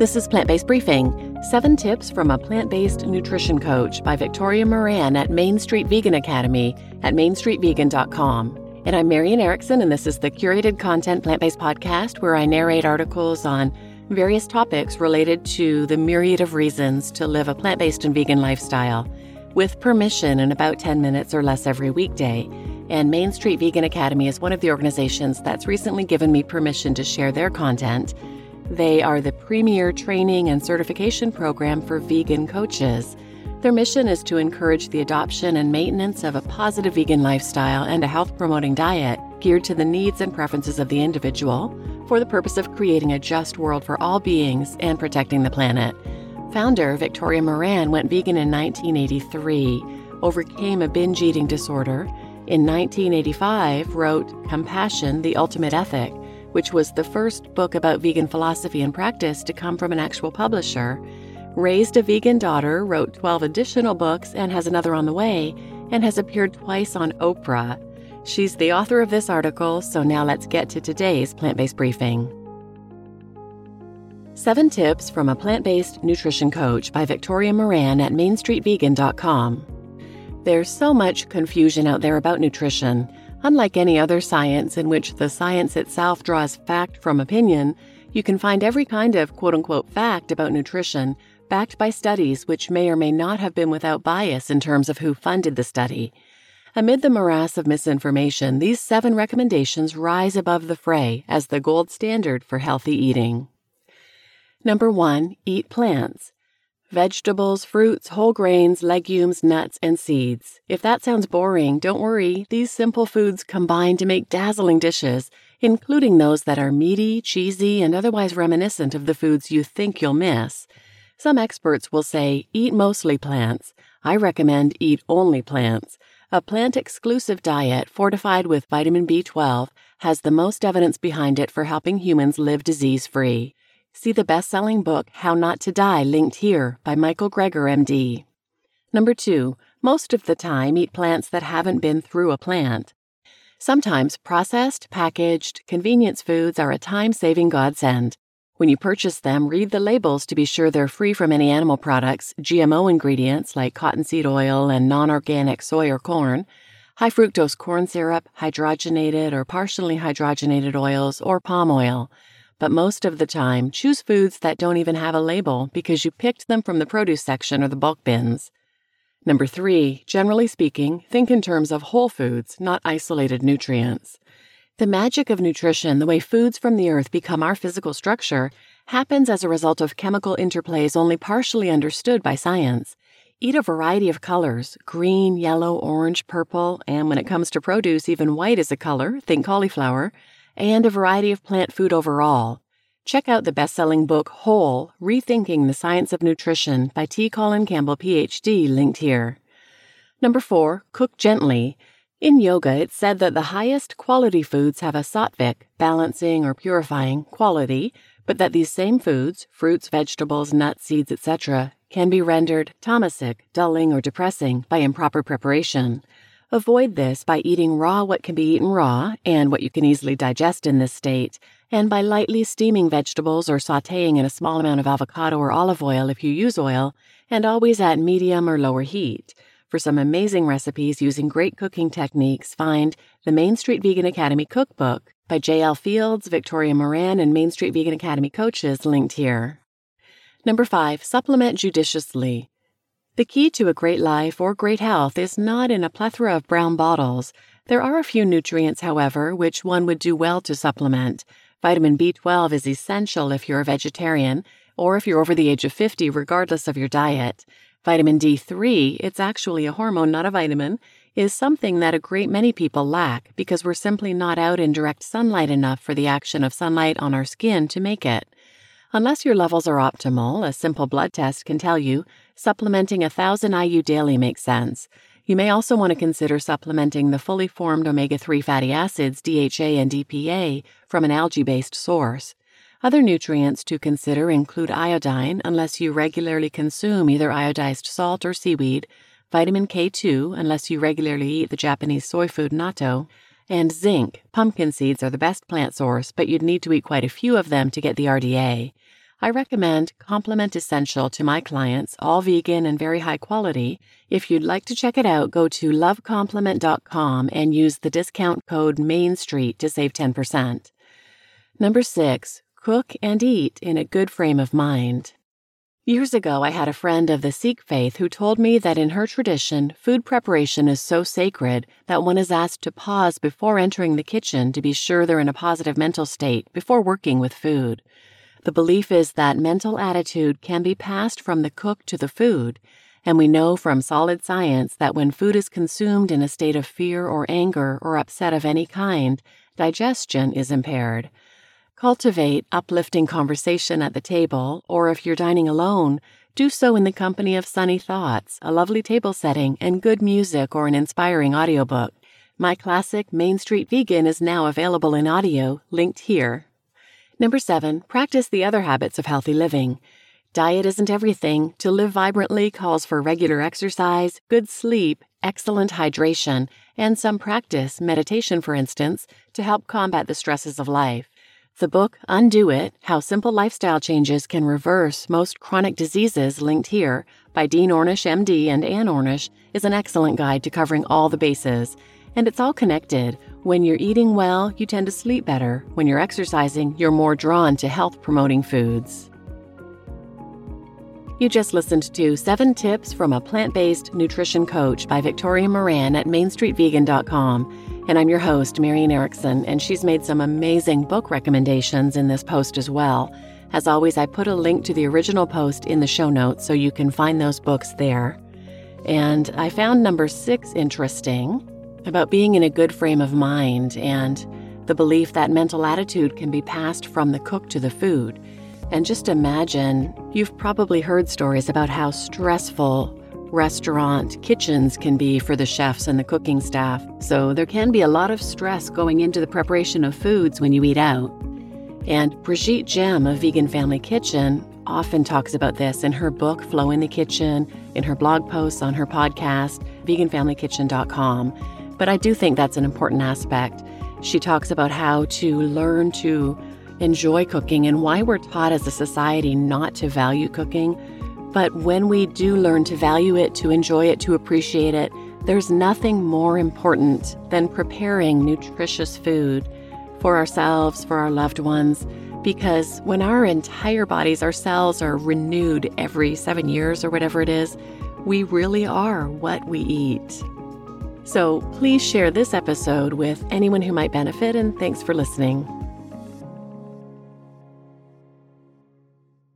This is Plant Based Briefing Seven Tips from a Plant Based Nutrition Coach by Victoria Moran at Main Street Vegan Academy at mainstreetvegan.com. And I'm Marian Erickson, and this is the curated content plant based podcast where I narrate articles on various topics related to the myriad of reasons to live a plant based and vegan lifestyle with permission in about 10 minutes or less every weekday. And Main Street Vegan Academy is one of the organizations that's recently given me permission to share their content they are the premier training and certification program for vegan coaches. Their mission is to encourage the adoption and maintenance of a positive vegan lifestyle and a health promoting diet geared to the needs and preferences of the individual for the purpose of creating a just world for all beings and protecting the planet. Founder Victoria Moran went vegan in 1983, overcame a binge eating disorder. In 1985, wrote Compassion, the Ultimate Ethic which was the first book about vegan philosophy and practice to come from an actual publisher, raised a vegan daughter, wrote 12 additional books, and has another on the way, and has appeared twice on Oprah. She's the author of this article, so now let's get to today's plant based briefing. Seven Tips from a Plant Based Nutrition Coach by Victoria Moran at MainStreetVegan.com. There's so much confusion out there about nutrition. Unlike any other science in which the science itself draws fact from opinion, you can find every kind of quote unquote fact about nutrition backed by studies which may or may not have been without bias in terms of who funded the study. Amid the morass of misinformation, these seven recommendations rise above the fray as the gold standard for healthy eating. Number one, eat plants vegetables, fruits, whole grains, legumes, nuts, and seeds. If that sounds boring, don't worry. These simple foods combine to make dazzling dishes, including those that are meaty, cheesy, and otherwise reminiscent of the foods you think you'll miss. Some experts will say, eat mostly plants. I recommend eat only plants. A plant exclusive diet fortified with vitamin B12 has the most evidence behind it for helping humans live disease free. See the best selling book, How Not to Die, linked here by Michael Greger, MD. Number two, most of the time eat plants that haven't been through a plant. Sometimes processed, packaged, convenience foods are a time saving godsend. When you purchase them, read the labels to be sure they're free from any animal products, GMO ingredients like cottonseed oil and non organic soy or corn, high fructose corn syrup, hydrogenated or partially hydrogenated oils, or palm oil. But most of the time, choose foods that don't even have a label because you picked them from the produce section or the bulk bins. Number three, generally speaking, think in terms of whole foods, not isolated nutrients. The magic of nutrition, the way foods from the earth become our physical structure, happens as a result of chemical interplays only partially understood by science. Eat a variety of colors green, yellow, orange, purple, and when it comes to produce, even white is a color, think cauliflower and a variety of plant food overall. Check out the best selling book Whole Rethinking the Science of Nutrition by T. Colin Campbell, PhD, linked here. Number four, cook gently. In yoga, it's said that the highest quality foods have a sattvic, balancing or purifying, quality, but that these same foods, fruits, vegetables, nuts, seeds, etc., can be rendered tamasic, dulling, or depressing by improper preparation. Avoid this by eating raw what can be eaten raw and what you can easily digest in this state, and by lightly steaming vegetables or sauteing in a small amount of avocado or olive oil if you use oil, and always at medium or lower heat. For some amazing recipes using great cooking techniques, find the Main Street Vegan Academy Cookbook by J.L. Fields, Victoria Moran, and Main Street Vegan Academy coaches linked here. Number five, supplement judiciously. The key to a great life or great health is not in a plethora of brown bottles. There are a few nutrients, however, which one would do well to supplement. Vitamin B12 is essential if you're a vegetarian or if you're over the age of 50, regardless of your diet. Vitamin D3, it's actually a hormone, not a vitamin, is something that a great many people lack because we're simply not out in direct sunlight enough for the action of sunlight on our skin to make it. Unless your levels are optimal, a simple blood test can tell you supplementing 1000 IU daily makes sense. You may also want to consider supplementing the fully formed omega 3 fatty acids, DHA and DPA, from an algae based source. Other nutrients to consider include iodine, unless you regularly consume either iodized salt or seaweed, vitamin K2, unless you regularly eat the Japanese soy food natto, and zinc. Pumpkin seeds are the best plant source, but you'd need to eat quite a few of them to get the RDA. I recommend Complement Essential to my clients, all vegan and very high quality. If you'd like to check it out, go to lovecomplement.com and use the discount code Main Street to save 10%. Number six, cook and eat in a good frame of mind. Years ago, I had a friend of the Sikh faith who told me that in her tradition, food preparation is so sacred that one is asked to pause before entering the kitchen to be sure they're in a positive mental state before working with food. The belief is that mental attitude can be passed from the cook to the food, and we know from solid science that when food is consumed in a state of fear or anger or upset of any kind, digestion is impaired. Cultivate uplifting conversation at the table, or if you're dining alone, do so in the company of sunny thoughts, a lovely table setting, and good music or an inspiring audiobook. My classic Main Street Vegan is now available in audio, linked here. Number seven, practice the other habits of healthy living. Diet isn't everything. To live vibrantly calls for regular exercise, good sleep, excellent hydration, and some practice, meditation for instance, to help combat the stresses of life. The book Undo It How Simple Lifestyle Changes Can Reverse Most Chronic Diseases, linked here, by Dean Ornish, MD, and Anne Ornish, is an excellent guide to covering all the bases. And it's all connected. When you're eating well, you tend to sleep better. When you're exercising, you're more drawn to health promoting foods. You just listened to Seven Tips from a Plant Based Nutrition Coach by Victoria Moran at MainStreetVegan.com. And I'm your host, Marian Erickson, and she's made some amazing book recommendations in this post as well. As always, I put a link to the original post in the show notes so you can find those books there. And I found number six interesting about being in a good frame of mind and the belief that mental attitude can be passed from the cook to the food. And just imagine you've probably heard stories about how stressful restaurant kitchens can be for the chefs and the cooking staff. So there can be a lot of stress going into the preparation of foods when you eat out. And Brigitte Gemme of Vegan Family Kitchen often talks about this in her book, Flow in the Kitchen, in her blog posts, on her podcast, veganfamilykitchen.com. But I do think that's an important aspect. She talks about how to learn to enjoy cooking and why we're taught as a society not to value cooking. But when we do learn to value it, to enjoy it, to appreciate it, there's nothing more important than preparing nutritious food for ourselves, for our loved ones. Because when our entire bodies, our cells are renewed every seven years or whatever it is, we really are what we eat. So please share this episode with anyone who might benefit, and thanks for listening.